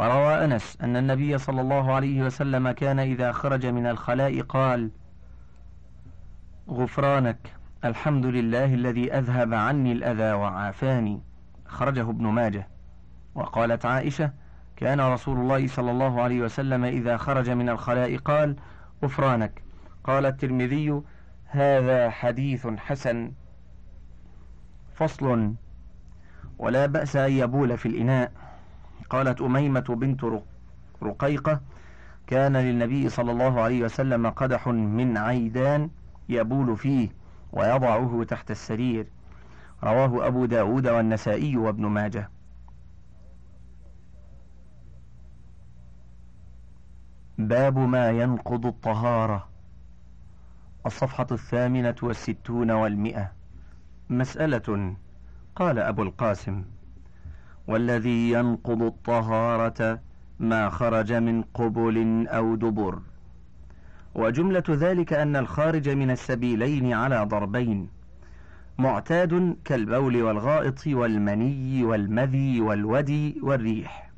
وروى أنس أن النبي صلى الله عليه وسلم كان إذا خرج من الخلاء قال غفرانك الحمد لله الذي أذهب عني الأذى وعافاني. خرجه ابن ماجه. وقالت عائشة كان رسول الله صلى الله عليه وسلم إذا خرج من الخلاء قال غفرانك قال الترمذي هذا حديث حسن فصل. ولا بأس أن يبول في الإناء. قالت أميمة بنت رقيقة كان للنبي صلى الله عليه وسلم قدح من عيدان يبول فيه ويضعه تحت السرير. رواه أبو داود والنسائي وابن ماجه. باب ما ينقض الطهارة. الصفحة الثامنة والستون والمئة. مسألة قال أبو القاسم. والذي ينقض الطهارة ما خرج من قبل أو دبر. وجملة ذلك أن الخارج من السبيلين على ضربين معتاد كالبول والغائط والمني والمذي والودي والريح.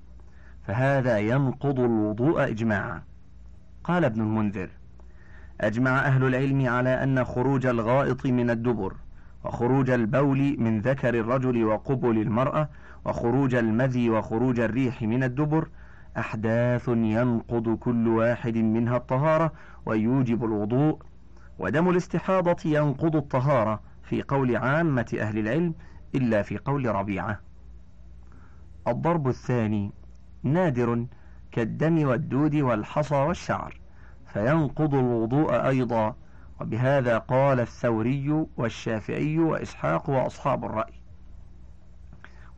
فهذا ينقض الوضوء إجماعا. قال ابن المنذر أجمع أهل العلم على أن خروج الغائط من الدبر وخروج البول من ذكر الرجل وقبل المرأة وخروج المذي وخروج الريح من الدبر أحداث ينقض كل واحد منها الطهارة ويوجب الوضوء ودم الاستحاضة ينقض الطهارة في قول عامة أهل العلم إلا في قول ربيعة. الضرب الثاني نادر كالدم والدود والحصى والشعر فينقض الوضوء أيضا وبهذا قال الثوري والشافعي وإسحاق وأصحاب الرأي.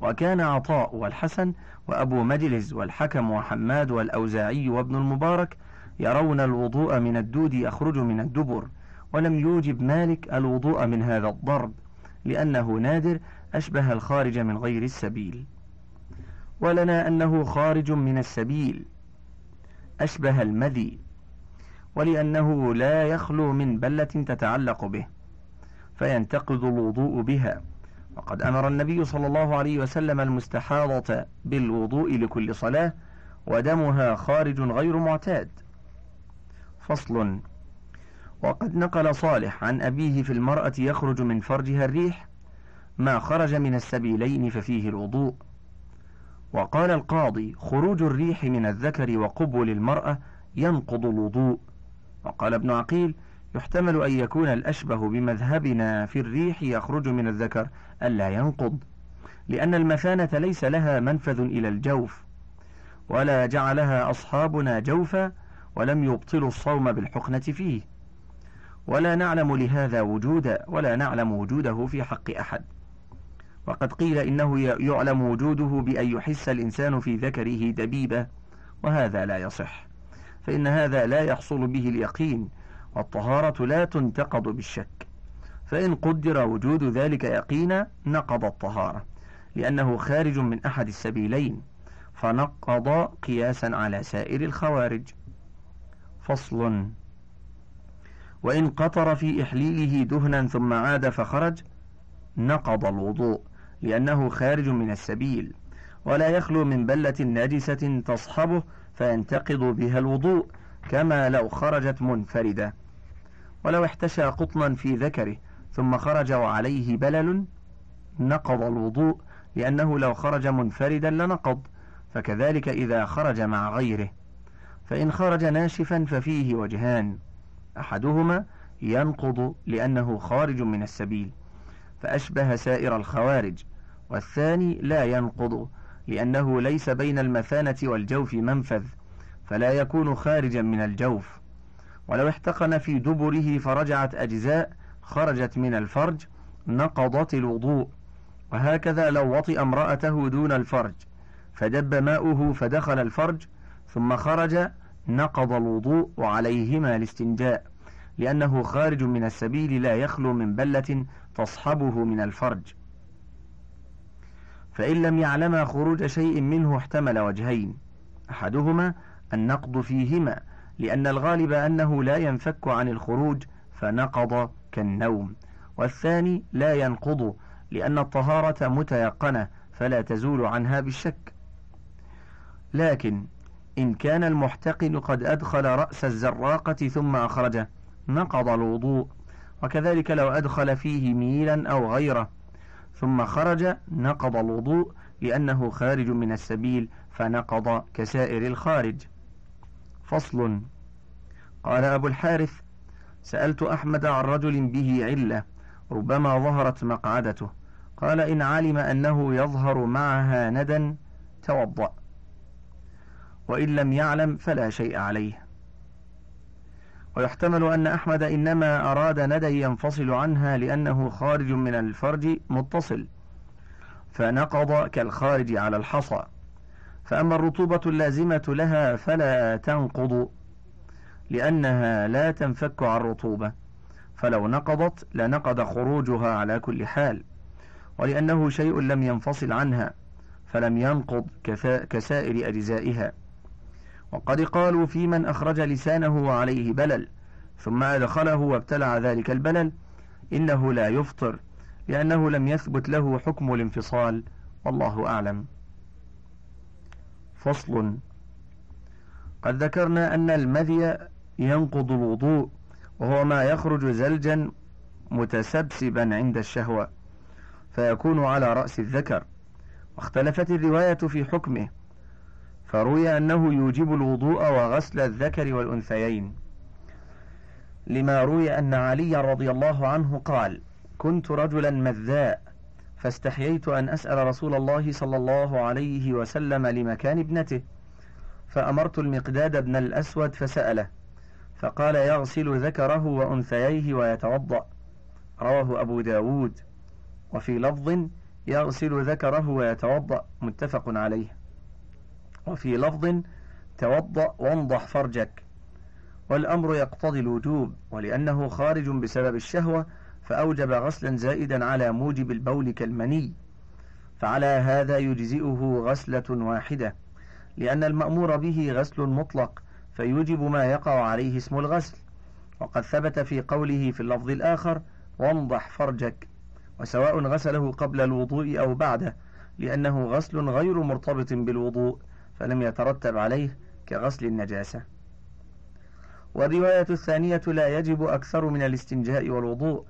وكان عطاء والحسن وأبو مجلس والحكم وحماد والأوزاعي وابن المبارك يرون الوضوء من الدود يخرج من الدبر ولم يوجب مالك الوضوء من هذا الضرب لأنه نادر أشبه الخارج من غير السبيل. ولنا أنه خارج من السبيل أشبه المذي ولأنه لا يخلو من بلة تتعلق به فينتقض الوضوء بها. وقد أمر النبي صلى الله عليه وسلم المستحاضة بالوضوء لكل صلاة ودمها خارج غير معتاد. فصل. وقد نقل صالح عن أبيه في المرأة يخرج من فرجها الريح ما خرج من السبيلين ففيه الوضوء. وقال القاضي خروج الريح من الذكر وقبل المرأة ينقض الوضوء. وقال ابن عقيل يحتمل أن يكون الأشبه بمذهبنا في الريح يخرج من الذكر ألا ينقض لأن المثانة ليس لها منفذ إلى الجوف ولا جعلها أصحابنا جوفا ولم يبطلوا الصوم بالحقنة فيه. ولا نعلم لهذا وجودا ولا نعلم وجوده في حق أحد. وقد قيل إنه يعلم وجوده بأن يحس الإنسان في ذكره دبيبة وهذا لا يصح فإن هذا لا يحصل به اليقين. والطهارة لا تنتقض بالشك. فإن قدر وجود ذلك يقينا نقض الطهارة لأنه خارج من أحد السبيلين فنقض قياسا على سائر الخوارج. فصل. وإن قطر في إحليله دهنا ثم عاد فخرج نقض الوضوء لأنه خارج من السبيل ولا يخلو من بلة نجسة تصحبه فينتقض بها الوضوء كما لو خرجت منفردة. ولو احتشى قطنا في ذكره ثم خرج وعليه بلل نقض الوضوء لأنه لو خرج منفردا لنقض فكذلك إذا خرج مع غيره. فإن خرج ناشفا ففيه وجهان أحدهما ينقض لأنه خارج من السبيل فأشبه سائر الخوارج والثاني لا ينقض لأنه ليس بين المثانة والجوف منفذ فلا يكون خارجا من الجوف. ولو احتقن في دبره فرجعت أجزاء خرجت من الفرج نقضت الوضوء. وهكذا لو وطئ امرأته دون الفرج فدب ماؤه فدخل الفرج ثم خرج نقض الوضوء وعليهما الاستنجاء. لأنه خارج من السبيل لا يخلو من بلة تصحبه من الفرج. فإن لم يعلم خروج شيء منه احتمل وجهين أحدهما النقض فيهما لأن الغالب أنه لا ينفك عن الخروج فنقض كالنوم. والثاني لا ينقض لأن الطهارة متيقنة فلا تزول عنها بالشك. لكن إن كان المحتقن قد أدخل رأس الزراقة ثم أخرجه نقض الوضوء. وكذلك لو أدخل فيه ميلا أو غيره ثم خرج نقض الوضوء لأنه خارج من السبيل فنقض كسائر الخارج. فصل. قال أبو الحارث سألت أحمد عن رجل به علة ربما ظهرت مقعدته. قال إن علم أنه يظهر معها ندى توضأ. وإن لم يعلم فلا شيء عليه. ويحتمل أن أحمد إنما أراد ندى ينفصل عنها لأنه خارج من الفرج متصل فنقض كالخارج على الحصى. فأما الرطوبة اللازمة لها فلا تنقض لأنها لا تنفك عن رطوبة فلو نقضت لنقض خروجها على كل حال ولأنه شيء لم ينفصل عنها فلم ينقض كسائر أجزائها. وقد قالوا في من أخرج لسانه وعليه بلل ثم أدخله وابتلع ذلك البلل إنه لا يفطر لأنه لم يثبت له حكم الانفصال والله أعلم. فصل. قد ذكرنا أن المذي ينقض الوضوء وهو ما يخرج زلجا متسبسبا عند الشهوة فيكون على رأس الذكر. واختلفت الرواية في حكمه فروي أنه يوجب الوضوء وغسل الذكر والأنثيين. لما روي أن علي رضي الله عنه قال كنت رجلا مذاء فاستحييت أن أسأل رسول الله صلى الله عليه وسلم لمكان ابنته فأمرت المقداد بن الأسود فسأله فقال يغسل ذكره وأنثييه ويتوضأ. رواه أبو داود. وفي لفظ يغسل ذكره ويتوضأ متفق عليه. وفي لفظ توضأ وانضح فرجك. والأمر يقتضي الوجوب ولأنه خارج بسبب الشهوة فأوجب غسلا زائدا على موجب البول كالمني. فعلى هذا يجزئه غسلة واحدة لأن المأمور به غسل مطلق فيوجب ما يقع عليه اسم الغسل. وقد ثبت في قوله في اللفظ الآخر وانضح فرجك وسواء غسله قبل الوضوء أو بعده لأنه غسل غير مرتبط بالوضوء فلم يترتب عليه كغسل النجاسة. والرواية الثانية لا يجب أكثر من الاستنجاء والوضوء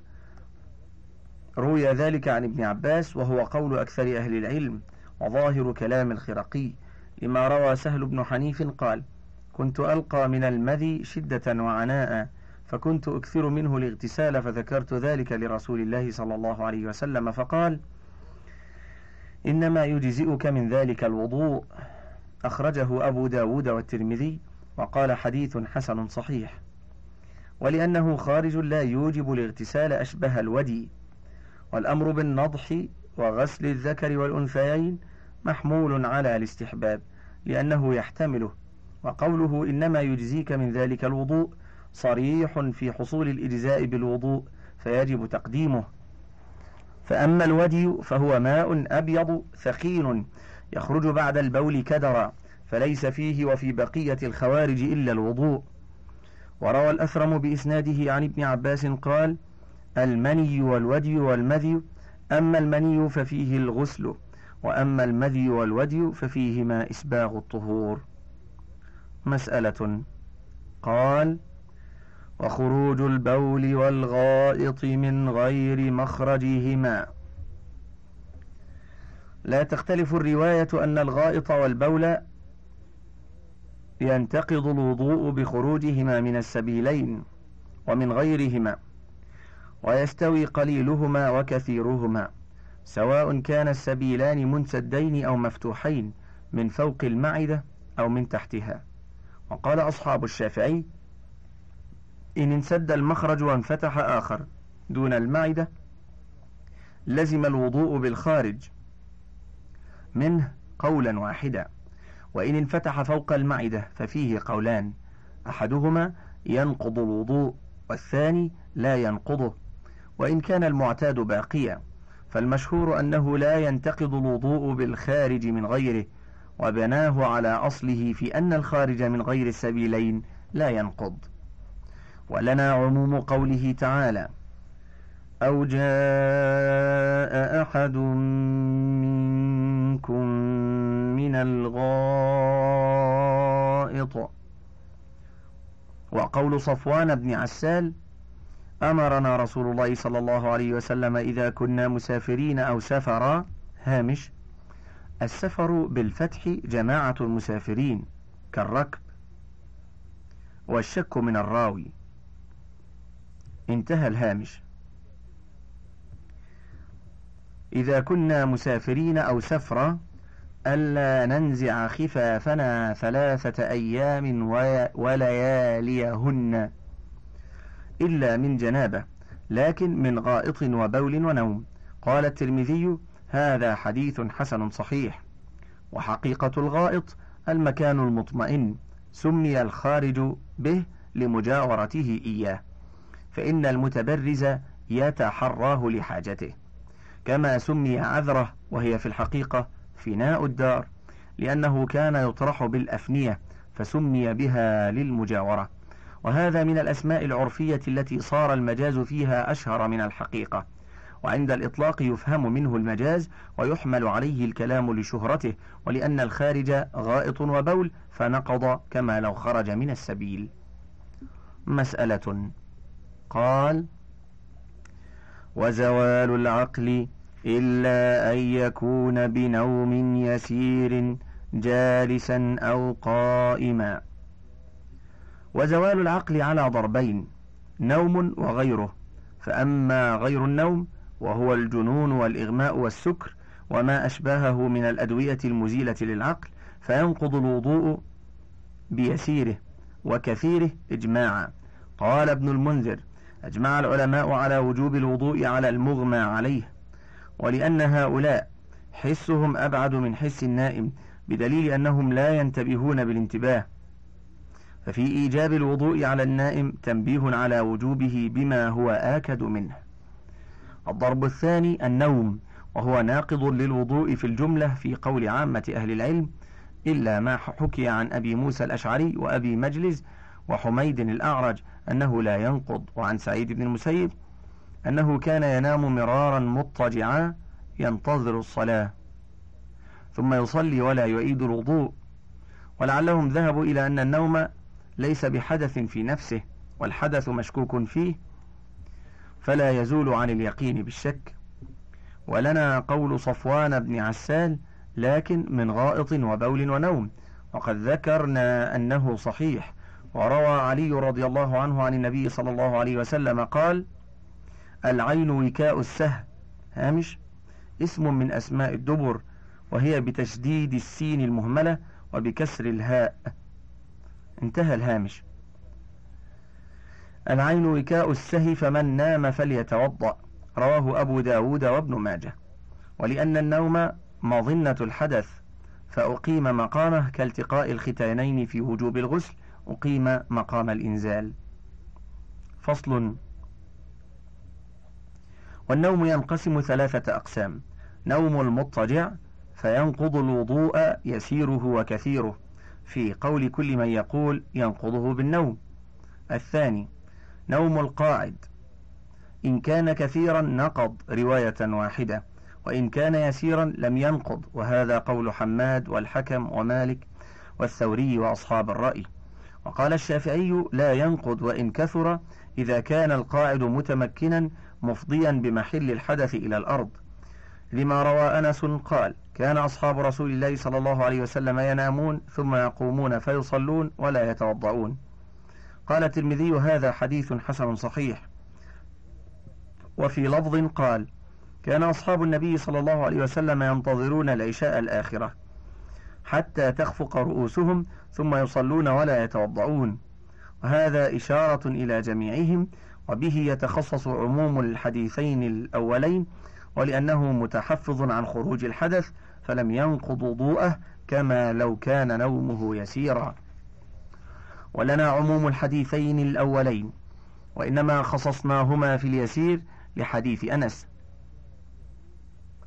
روي ذلك عن ابن عباس وهو قول أكثر أهل العلم وظاهر كلام الخرقي لما روى سهل بن حنيف قال كنت ألقى من المذي شدة وعناء فكنت أكثر منه الاغتسال فذكرت ذلك لرسول الله صلى الله عليه وسلم فقال إنما يجزئك من ذلك الوضوء أخرجه أبو داود والترمذي وقال حديث حسن صحيح ولأنه خارج لا يوجب الاغتسال أشبه الودي. والأمر بالنضح وغسل الذكر والأنثيين محمول على الاستحباب لأنه يحتمله. وقوله إنما يجزيك من ذلك الوضوء صريح في حصول الإجزاء بالوضوء فيجب تقديمه. فأما الودي فهو ماء أبيض ثقيل يخرج بعد البول كدرا فليس فيه وفي بقية الخوارج إلا الوضوء. وروى الأثرم بإسناده عن ابن عباس قال المني والودي والمذي أما المني ففيه الغسل وأما المذي والودي ففيهما إسباغ الطهور. مسألة قال وخروج البول والغائط من غير مخرجهما. لا تختلف الرواية أن الغائط والبول ينتقض الوضوء بخروجهما من السبيلين ومن غيرهما. ويستوي قليلهما وكثيرهما سواء كان السبيلان منسدين أو مفتوحين من فوق المعدة أو من تحتها. وقال أصحاب الشافعي إن انسد المخرج وانفتح آخر دون المعدة لزم الوضوء بالخارج منه قولا واحدا وإن انفتح فوق المعدة ففيه قولان أحدهما ينقض الوضوء والثاني لا ينقضه. وإن كان المعتاد باقيا فالمشهور أنه لا ينتقض الوضوء بالخارج من غيره وبناه على أصله في أن الخارج من غير السبيلين لا ينقض. ولنا عموم قوله تعالى أو جاء أحد من منكم من الغائط. وقول صفوان بن عسال أمرنا رسول الله صلى الله عليه وسلم إذا كنا مسافرين أو سفرا. هامش. السفر بالفتح جماعة المسافرين كالركب والشك من الراوي. انتهى الهامش. إذا كنا مسافرين أو سفرا ألا ننزع خفافنا ثلاثة أيام ولياليهن إلا من جنابة لكن من غائط وبول ونوم. قال الترمذي هذا حديث حسن صحيح. وحقيقة الغائط المكان المطمئن. سمي الخارج به لمجاورته إياه. فإن المتبرز يتحراه لحاجته. كما سمي عذرة وهي في الحقيقة فناء الدار. لأنه كان يطرح بالأفنية فسمي بها للمجاورة. وهذا من الأسماء العرفية التي صار المجاز فيها أشهر من الحقيقة. وعند الإطلاق يفهم منه المجاز ويحمل عليه الكلام لشهرته ولأن الخارج غائط وبول فنقض كما لو خرج من السبيل. مسألة قال وزوال العقل إلا أن يكون بنوم يسير جالسا أو قائما وزوال العقل على ضربين نوم وغيره. فأما غير النوم وهو الجنون والإغماء والسكر وما أشباهه من الأدوية المزيلة للعقل فينقض الوضوء بيسيره وكثيره إجماعا. قال ابن المنذر أجمع العلماء على وجوب الوضوء على المغمى عليه. ولأن هؤلاء حسهم أبعد من حس النائم بدليل أنهم لا ينتبهون بالانتباه. ففي إيجاب الوضوء على النائم تنبيه على وجوبه بما هو آكد منه. الضرب الثاني النوم وهو ناقض للوضوء في الجملة في قول عامة أهل العلم إلا ما حكي عن أبي موسى الأشعري وأبي مجلس وحميد الأعرج أنه لا ينقض وعن سعيد بن المسيب أنه كان ينام مرارا مضطجعا ينتظر الصلاة. ثم يصلي ولا يعيد الوضوء. ولعلهم ذهبوا إلى أن النوم ليس بحدث في نفسه والحدث مشكوك فيه فلا يزول عن اليقين بالشك. ولنا قول صفوان بن عسال لكن من غائط وبول ونوم. وقد ذكرنا أنه صحيح. وروى علي رضي الله عنه عن النبي صلى الله عليه وسلم قال العين وكاء السه هامش. اسم من أسماء الدبر وهي بتشديد السين المهملة وبكسر الهاء. انتهى الهامش. العين وكاء السهي فمن نام فليتوضأ. رواه أبو داود وابن ماجه. ولأن النوم مظنة الحدث فأقيم مقامه كالتقاء الختانين في وجوب الغسل أقيم مقام الإنزال. فصل. والنوم ينقسم ثلاثة أقسام. نوم المضطجع فينقض الوضوء يسيره وكثيره. في قول كل من يقول ينقضه بالنوم. الثاني نوم القاعد. إن كان كثيرا نقض رواية واحدة وإن كان يسيرا لم ينقض وهذا قول حماد والحكم ومالك والثوري وأصحاب الرأي. وقال الشافعي لا ينقض وإن كثر إذا كان القاعد متمكنا مفضيا بمحل الحدث إلى الأرض. لما روى أنس قال كان أصحاب رسول الله صلى الله عليه وسلم ينامون ثم يقومون فيصلون ولا يتوضؤون. قال الترمذي هذا حديث حسن صحيح. وفي لفظ قال كان أصحاب النبي صلى الله عليه وسلم ينتظرون العشاء الآخرة حتى تخفق رؤوسهم ثم يصلون ولا يتوضؤون. وهذا إشارة إلى جميعهم وبه يتخصص عموم الحديثين الأولين ولأنه متحفظ عن خروج الحدث فلم ينقض وضوءه كما لو كان نومه يسيرا. ولنا عموم الحديثين الأولين وإنما خصصناهما في اليسير لحديث أنس.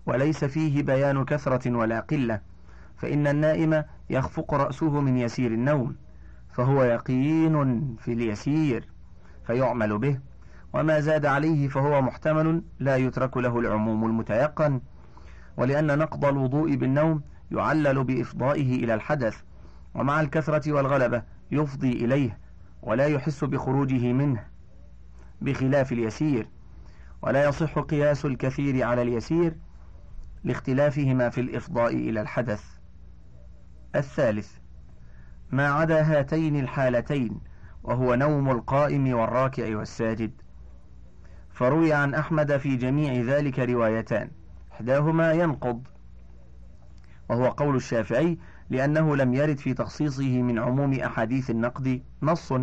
وليس فيه بيان كثرة ولا قلة فإن النائم يخفق رأسه من يسير النوم فهو يقين في اليسير فيعمل به. وما زاد عليه فهو محتمل لا يترك له العموم المتيقن ولأن نقض الوضوء بالنوم يعلل بإفضائه إلى الحدث ومع الكثرة والغلبة يفضي إليه ولا يحس بخروجه منه بخلاف اليسير ولا يصح قياس الكثير على اليسير لاختلافهما في الإفضاء إلى الحدث. الثالث ما عدا هاتين الحالتين وهو نوم القائم والراكع والساجد. فروي عن أحمد في جميع ذلك روايتان. إحداهما ينقض وهو قول الشافعي لأنه لم يرد في تخصيصه من عموم أحاديث النقد نص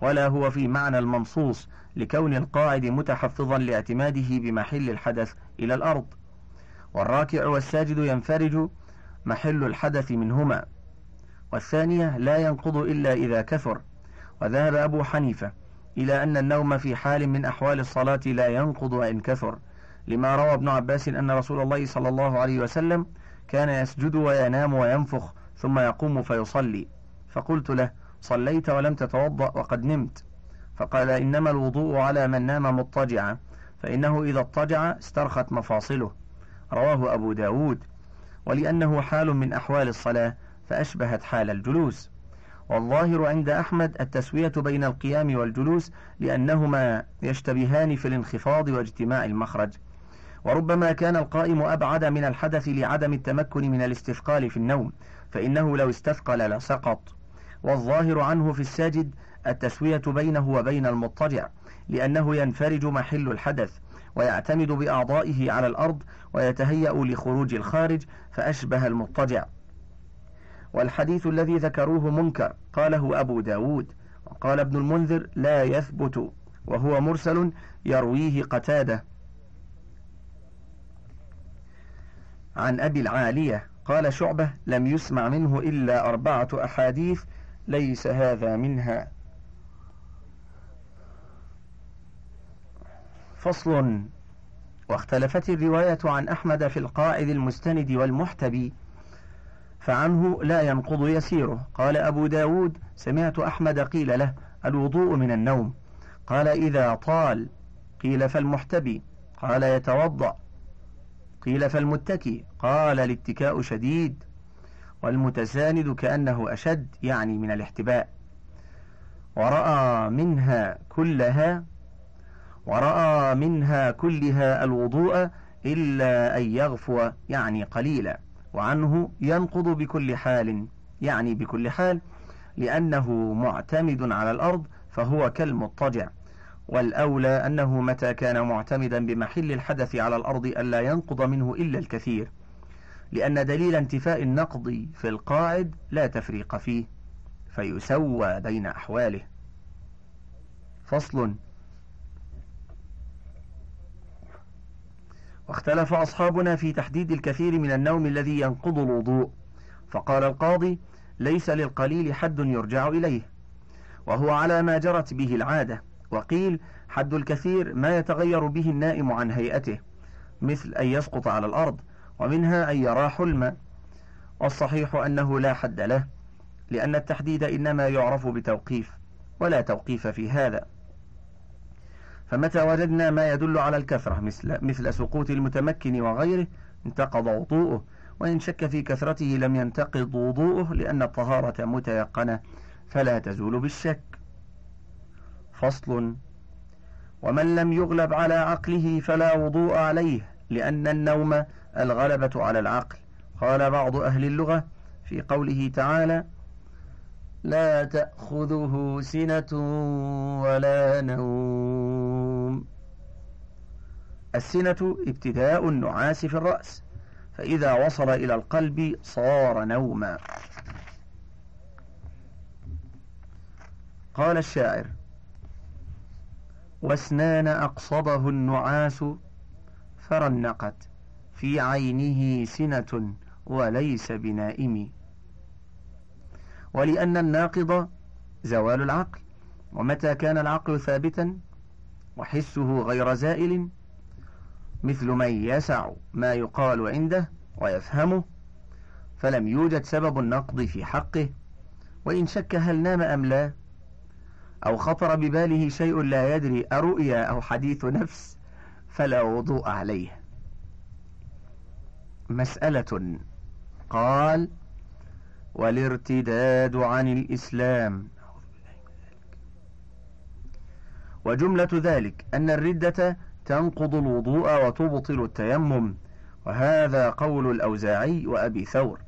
ولا هو في معنى المنصوص لكون القاعد متحفظا لاعتماده بمحل الحدث إلى الأرض. والراكع والساجد ينفرج محل الحدث منهما. والثانية لا ينقض إلا إذا كثر وذهب أبو حنيفة. إلى أن النوم في حال من أحوال الصلاة لا ينقض وإن كثر لما روى ابن عباس أن رسول الله صلى الله عليه وسلم كان يسجد وينام وينفخ ثم يقوم فيصلي. فقلت له صليت ولم تتوضأ وقد نمت. فقال إنما الوضوء على من نام مضطجعا فإنه إذا اضطجع استرخت مفاصله. رواه أبو داود. ولأنه حال من أحوال الصلاة فأشبهت حال الجلوس. والظاهر عند أحمد التسوية بين القيام والجلوس لأنهما يشتبهان في الانخفاض واجتماع المخرج. وربما كان القائم أبعد من الحدث لعدم التمكن من الاستثقال في النوم فإنه لو استثقل لسقط. والظاهر عنه في الساجد التسوية بينه وبين المضطجع لأنه ينفرج محل الحدث ويعتمد بأعضائه على الأرض ويتهيأ لخروج الخارج فأشبه المضطجع. والحديث الذي ذكروه منكر قاله أبو داود وقال ابن المنذر لا يثبت وهو مرسل يرويه قتادة. عن أبي العالية قال شعبة لم يسمع منه إلا أربعة أحاديث ليس هذا منها. فصل واختلفت الرواية عن أحمد في القاعد المستند والمحتبي فعنه لا ينقض يسيره. قال أبو داود سمعت أحمد قيل له الوضوء من النوم. قال إذا طال قيل فالمحتبي. قال يتوضأ قيل فالمتكي قال الاتكاء شديد والمتساند كأنه أشد يعني من الاحتباء. ورأى منها كلها ورأى منها كلها الوضوء إلا أن يغفو يعني قليلا. وعنه ينقض بكل حال يعني بكل حال لأنه معتمد على الأرض فهو كالمضطجع. والأولى أنه متى كان معتمدا بمحل الحدث على الأرض ألا ينقض منه إلا الكثير. لأن دليل انتفاء النقض في القاعد لا تفريق فيه فيسوى بين أحواله. فصل واختلف أصحابنا في تحديد الكثير من النوم الذي ينقض الوضوء. فقال القاضي ليس للقليل حد يرجع إليه وهو على ما جرت به العادة. وقيل حد الكثير ما يتغير به النائم عن هيئته مثل أن يسقط على الأرض ومنها أن يرى حلما والصحيح أنه لا حد له لأن التحديد إنما يعرف بتوقيف ولا توقيف في هذا. فمتى وجدنا ما يدل على الكثرة؟ مثل, مثل سقوط المتمكن وغيره انتقض وضوءه. وإن شك في كثرته لم ينتقض وضوءه لأن الطهارة متيقنة فلا تزول بالشك. فصل. ومن لم يغلب على عقله فلا وضوء عليه لأن النوم الغلبة على العقل. قال بعض أهل اللغة في قوله تعالى لا تأخذه سنة ولا نوم. السنة ابتداء النعاس في الرأس فإذا وصل إلى القلب صار نوما. قال الشاعر واسنان أقصبه النعاس فرنقت في عينه سنة وليس بنائم. ولأن الناقض زوال العقل ومتى كان العقل ثابتا؟ وحسه غير زائل مثل من يسع ما يقال عنده ويفهمه فلم يوجد سبب النقض في حقه وإن شك هل نام أم لا أو خطر بباله شيء لا يدري أرؤيا أو حديث نفس فلا وضوء عليه. مسألة قال والارتداد عن الإسلام وجملة ذلك أن الردة تنقض الوضوء وتبطل التيمم. وهذا قول الأوزاعي وأبي ثور.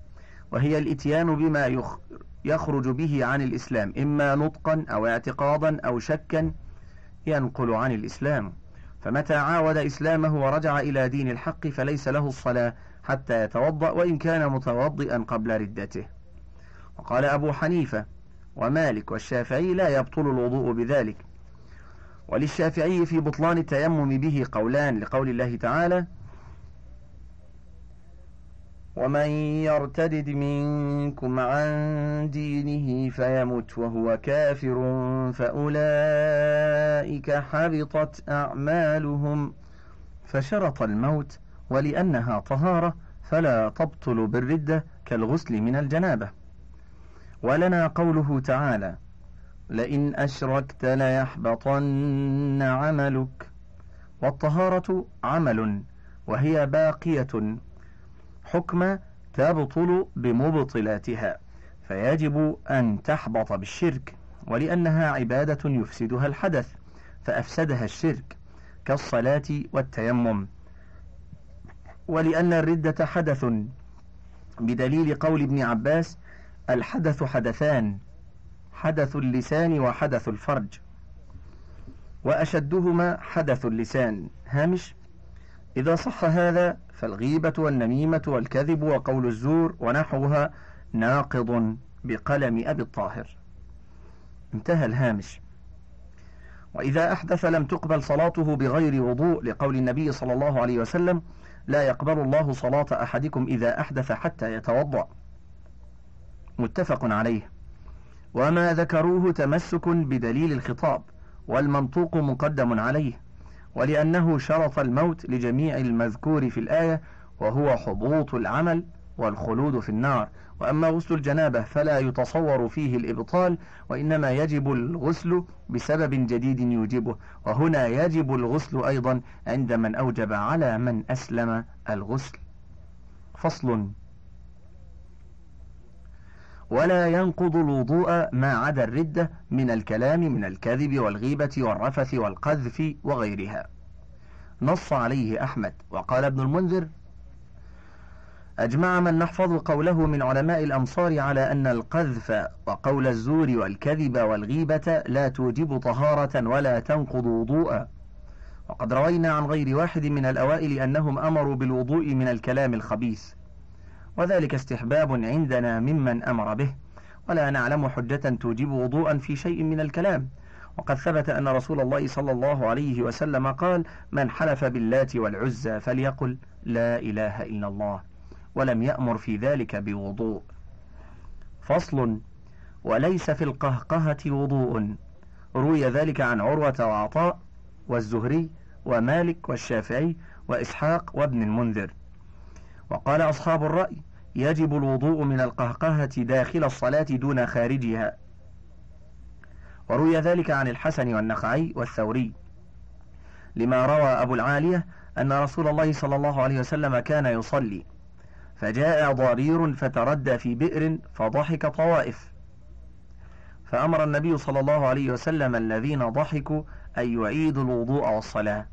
وهي الإتيان بما يخرج به عن الإسلام إما نطقا أو اعتقادا أو شكا ينقل عن الإسلام. فمتى عاود إسلامه ورجع إلى دين الحق فليس له الصلاة حتى يتوضأ وإن كان متوضئا قبل ردته. وقال أبو حنيفة ومالك والشافعي لا يبطل الوضوء بذلك. وللشافعي في بطلان التيمم به قولان لقول الله تعالى ومن يرتدد منكم عن دينه فيمت وهو كافر فأولئك حبطت أعمالهم فشرط الموت ولأنها طهارة فلا تبطل بالردة كالغسل من الجنابة. ولنا قوله تعالى لئن أشركت ليحبطن عملك. والطهارة عمل وهي باقية. حكم تبطل بمبطلاتها فيجب أن تحبط بالشرك ولأنها عبادة يفسدها الحدث فأفسدها الشرك كالصلاة والتيمم. ولأن الردة حدث بدليل قول ابن عباس الحدث حدثان. حدث اللسان وحدث الفرج. وأشدهما حدث اللسان. هامش إذا صح هذا فالغيبة والنميمة والكذب وقول الزور ونحوها ناقض بقلم أبي الطاهر. انتهى الهامش. وإذا أحدث لم تقبل صلاته بغير وضوء لقول النبي صلى الله عليه وسلم لا يقبل الله صلاة أحدكم إذا أحدث حتى يتوضأ. متفق عليه. وما ذكروه تمسك بدليل الخطاب والمنطوق مقدم عليه ولأنه شرط الموت لجميع المذكور في الآية وهو حبوط العمل والخلود في النار. وأما غسل الجنابة فلا يتصور فيه الإبطال وإنما يجب الغسل بسبب جديد يوجبه. وهنا يجب الغسل أيضا عند من أوجب على من أسلم الغسل. فصل. ولا ينقض الوضوء ما عدا الردة من الكلام من الكذب والغيبة والرفث والقذف وغيرها. نص عليه أحمد. وقال ابن المنذر أجمع من نحفظ قوله من علماء الأمصار على أن القذف وقول الزور والكذب والغيبة لا توجب طهارة ولا تنقض وضوءا وقد روينا عن غير واحد من الأوائل أنهم أمروا بالوضوء من الكلام الخبيث. وذلك استحباب عندنا ممن أمر به. ولا نعلم حجة توجب وضوءا في شيء من الكلام. وقد ثبت أن رسول الله صلى الله عليه وسلم قال من حلف باللات والعزى فليقل لا إله إلا الله ولم يأمر في ذلك بوضوء. فصل وليس في القهقهة وضوء. روي ذلك عن عروة وعطاء والزهري ومالك والشافعي وإسحاق وابن المنذر. وقال أصحاب الرأي يجب الوضوء من القهقهة داخل الصلاة دون خارجها. وروي ذلك عن الحسن والنخعي والثوري. لما روى أبو العالية أن رسول الله صلى الله عليه وسلم كان يصلي فجاء ضرير فتردى في بئر فضحك طوائف. فأمر النبي صلى الله عليه وسلم الذين ضحكوا أن يعيدوا الوضوء والصلاة.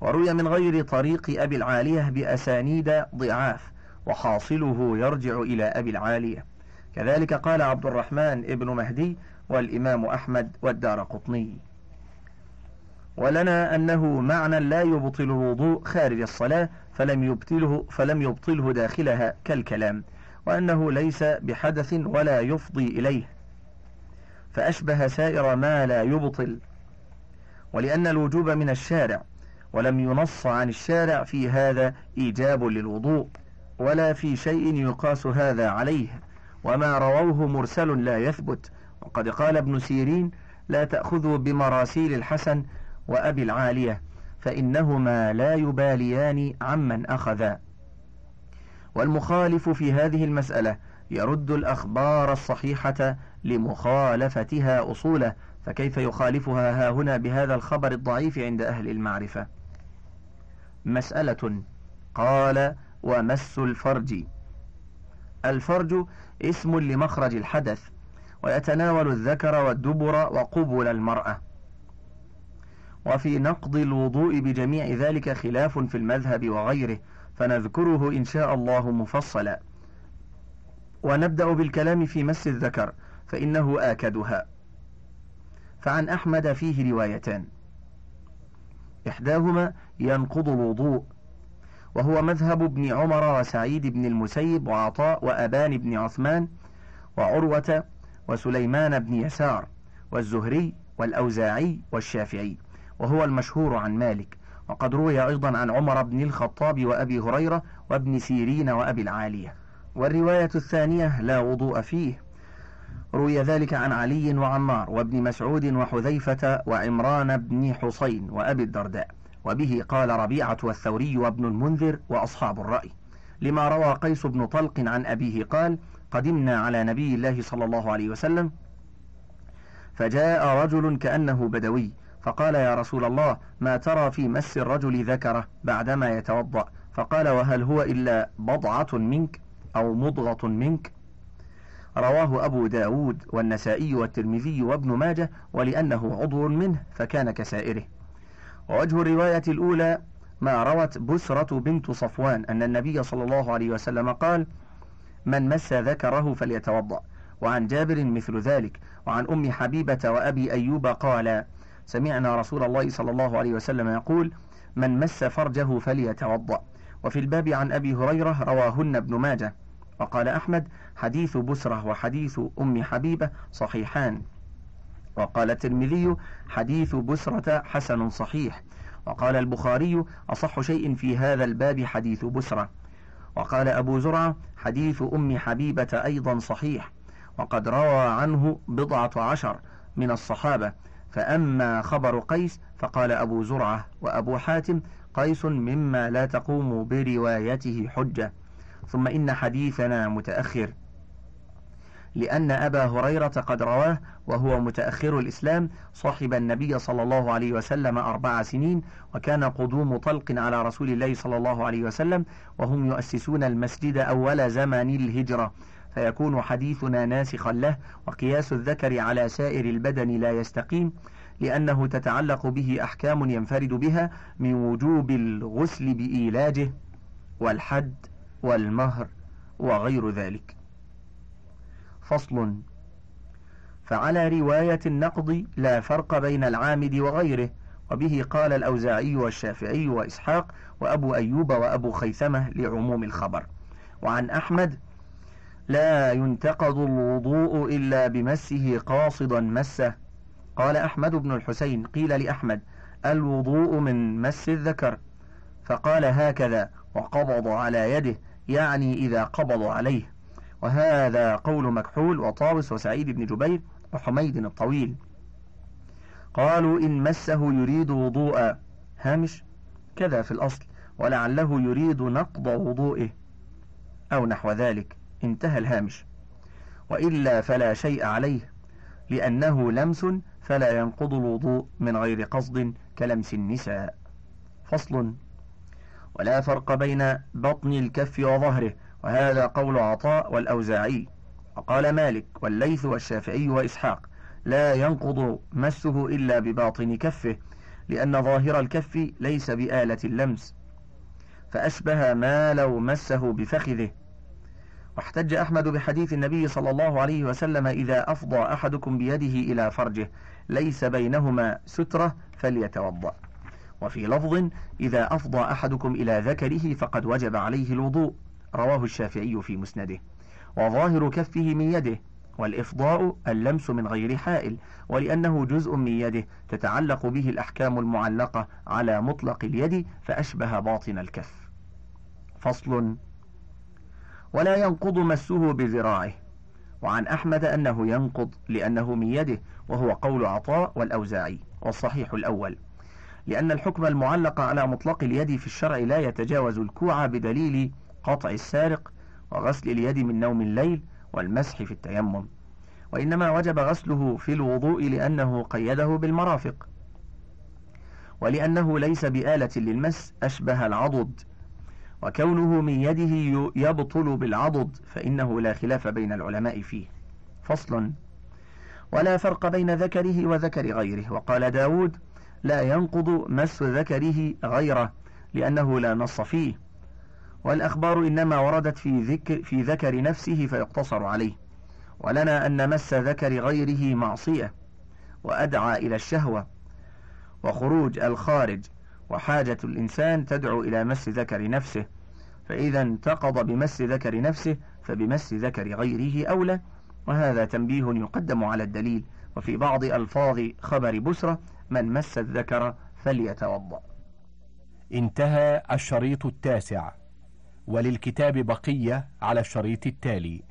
وروي من غير طريق أبي العالية بأسانيد ضعاف وحاصله يرجع إلى أبي العالية. كذلك قال عبد الرحمن ابن مهدي والإمام أحمد والدار قطني. ولنا أنه معنى لا يبطل الوضوء خارج الصلاة فلم يبطله فلم يبطله داخلها كالكلام وأنه ليس بحدث ولا يفضي إليه. فأشبه سائر ما لا يبطل. ولأن الوجوب من الشارع ولم ينص عن الشارع في هذا إيجاب للوضوء ولا في شيء يقاس هذا عليه. وما رووه مرسل لا يثبت. وقد قال ابن سيرين لا تأخذوا بمراسيل الحسن وأبي العالية فإنهما لا يباليان عمن أخذا. والمخالف في هذه المسألة يرد الأخبار الصحيحة لمخالفتها أصوله فكيف يخالفها ها هنا بهذا الخبر الضعيف عند أهل المعرفة؟ مسألة قال ومس الفرج. الفرج اسم لمخرج الحدث ويتناول الذكر والدبر وقبل المرأة. وفي نقض الوضوء بجميع ذلك خلاف في المذهب وغيره فنذكره إن شاء الله مفصلا. ونبدأ بالكلام في مس الذكر فإنه آكدها. فعن أحمد فيه روايتان. إحداهما ينقض الوضوء وهو مذهب ابن عمر وسعيد بن المسيب وعطاء وأبان بن عثمان وعروة وسليمان بن يسار والزهري والأوزاعي والشافعي وهو المشهور عن مالك. وقد روي أيضا عن عمر بن الخطاب وأبي هريرة وابن سيرين وأبي العالية. والرواية الثانية لا وضوء فيه روي ذلك عن علي وعمار وابن مسعود وحذيفة وعمران بن حسين وأبي الدرداء. وبه قال ربيعة والثوري وابن المنذر وأصحاب الرأي. لما روى قيس بن طلق عن أبيه قال قدمنا على نبي الله صلى الله عليه وسلم فجاء رجل كأنه بدوي فقال يا رسول الله ما ترى في مس الرجل ذكره بعدما يتوضأ؟ فقال وهل هو إلا بضعة منك أو مضغة منك؟ رواه أبو داود والنسائي والترمذي وابن ماجه ولأنه عضو منه فكان كسائره. ووجه الرواية الأولى ما روت بسرة بنت صفوان أن النبي صلى الله عليه وسلم قال من مس ذكره فليتوضأ وعن جابر مثل ذلك. وعن أم حبيبة وأبي أيوب قال سمعنا رسول الله صلى الله عليه وسلم يقول من مس فرجه فليتوضأ وفي الباب عن أبي هريرة رواهن ابن ماجه. وقال أحمد حديث بسرة وحديث أم حبيبة صحيحان. وقال الترمذي حديث بسرة حسن صحيح. وقال البخاري أصح شيء في هذا الباب حديث بسرة. وقال أبو زرعة حديث أم حبيبة أيضا صحيح. وقد روى عنه بضعة عشر من الصحابة. فأما خبر قيس فقال أبو زرعة وأبو حاتم قيس مما لا تقوم بروايته حجة. ثم إن حديثنا متأخر. لأن أبا هريرة قد رواه وهو متأخر الإسلام صاحب النبي صلى الله عليه وسلم أربع سنين وكان قدوم طلق على رسول الله صلى الله عليه وسلم وهم يؤسسون المسجد أول زمان الهجرة. فيكون حديثنا ناسخا له وقياس الذكر على سائر البدن لا يستقيم لأنه تتعلق به أحكام ينفرد بها من وجوب الغسل بإيلاجه والحد. والمهر وغير ذلك. فصل فعلى رواية النقض لا فرق بين العامد وغيره وبه قال الأوزاعي والشافعي وإسحاق وأبو أيوب وأبو خيثمة لعموم الخبر. وعن أحمد لا ينتقض الوضوء إلا بمسه قاصدا مسه. قال أحمد بن الحسين قيل لأحمد الوضوء من مس الذكر. فقال هكذا وقبض على يده. يعني إذا قبض عليه. وهذا قول مكحول وطاوس وسعيد بن جبير وحميد الطويل. قالوا إن مسه يريد وضوء. هامش؟ كذا في الأصل. ولعله يريد نقض وضوئه. أو نحو ذلك. انتهى الهامش. وإلا فلا شيء عليه. لأنه لمس فلا ينقض الوضوء من غير قصد كلمس النساء. فصل. ولا فرق بين بطن الكف وظهره وهذا قول عطاء والأوزاعي. وقال مالك والليث والشافعي وإسحاق لا ينقض مسه إلا بباطن كفه لأن ظاهر الكف ليس بآلة اللمس. فأشبه ما لو مسه بفخذه. واحتج أحمد بحديث النبي صلى الله عليه وسلم إذا أفضى أحدكم بيده إلى فرجه ليس بينهما سترة فليتوضأ. وفي لفظ إذا أفضى أحدكم إلى ذكره فقد وجب عليه الوضوء. رواه الشافعي في مسنده. وظاهر كفه من يده والإفضاء اللمس من غير حائل ولأنه جزء من يده تتعلق به الأحكام المعلقة على مطلق اليد فأشبه باطن الكف. فصل ولا ينقض مسه بذراعه. وعن أحمد أنه ينقض لأنه من يده وهو قول عطاء والأوزاعي والصحيح الأول. لأن الحكم المعلق على مطلق اليد في الشرع لا يتجاوز الكوع بدليل قطع السارق وغسل اليد من نوم الليل والمسح في التيمم. وإنما وجب غسله في الوضوء لأنه قيده بالمرافق. ولأنه ليس بآلة للمس أشبه العضد. وكونه من يده يبطل بالعضد فإنه لا خلاف بين العلماء فيه. فصل. ولا فرق بين ذكره وذكر غيره. وقال داود لا ينقض مس ذكره غيره لأنه لا نص فيه. والأخبار إنما وردت في ذكر, في ذكر نفسه فيقتصر عليه. ولنا أن مس ذكر غيره معصية وأدعى إلى الشهوة وخروج الخارج وحاجة الإنسان تدعو إلى مس ذكر نفسه. فإذا انتقض بمس ذكر نفسه فبمس ذكر غيره أولى. وهذا تنبيه يقدم على الدليل. وفي بعض ألفاظ خبر بسرة من مس الذكر فليتوضأ. انتهى الشريط التاسع. وللكتاب بقية على الشريط التالي.